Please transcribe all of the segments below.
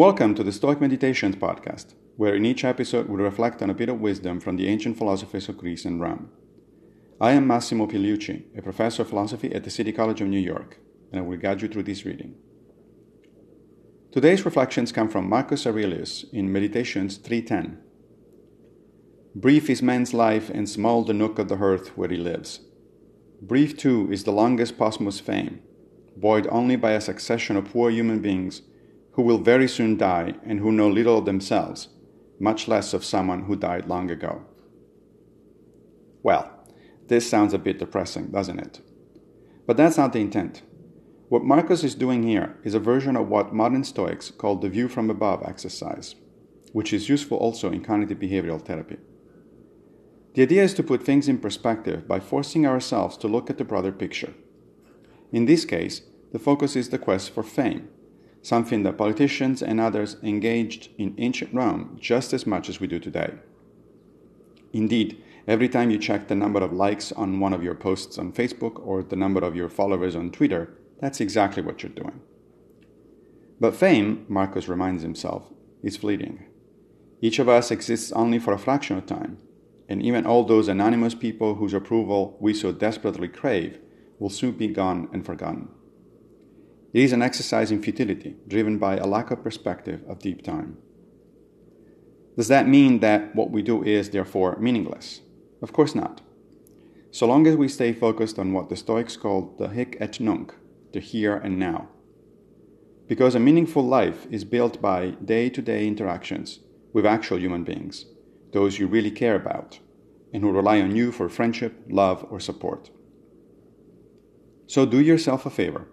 Welcome to the Stoic Meditations podcast, where in each episode we reflect on a bit of wisdom from the ancient philosophers of Greece and Rome. I am Massimo Pigliucci, a professor of philosophy at the City College of New York, and I will guide you through this reading. Today's reflections come from Marcus Aurelius in Meditations 3.10. Brief is man's life and small the nook of the earth where he lives. Brief too is the longest posthumous fame, buoyed only by a succession of poor human beings who will very soon die and who know little of themselves, much less of someone who died long ago. Well, this sounds a bit depressing, doesn't it? But that's not the intent. What Marcus is doing here is a version of what modern Stoics call the view from above exercise, which is useful also in cognitive behavioral therapy. The idea is to put things in perspective by forcing ourselves to look at the broader picture. In this case, the focus is the quest for fame, something that politicians and others engaged in ancient Rome just as much as we do today. Indeed, every time you check the number of likes on one of your posts on Facebook or the number of your followers on Twitter, that's exactly what you're doing. But fame, Marcus reminds himself, is fleeting. Each of us exists only for a fraction of time, and even all those anonymous people whose approval we so desperately crave will soon be gone and forgotten. It is an exercise in futility, driven by a lack of perspective of deep time. Does that mean that what we do is, therefore, meaningless? Of course not. So long as we stay focused on what the Stoics called the hic et nunc, the here and now. Because a meaningful life is built by day to day interactions with actual human beings, those you really care about, and who rely on you for friendship, love, or support. So do yourself a favor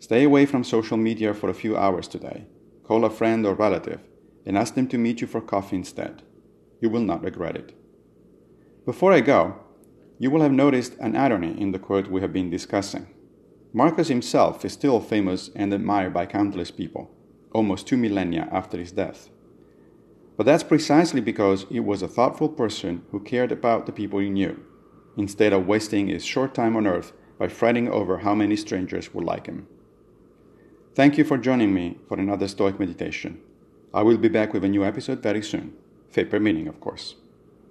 Stay away from social media for a few hours today. Call a friend or relative and ask them to meet you for coffee instead. You will not regret it. Before I go, you will have noticed an irony in the quote we have been discussing. Marcus himself is still famous and admired by countless people, almost two millennia after his death. But that's precisely because he was a thoughtful person who cared about the people he knew, instead of wasting his short time on earth by fretting over how many strangers would like him. Thank you for joining me for another Stoic meditation. I will be back with a new episode very soon, fate permitting, of course.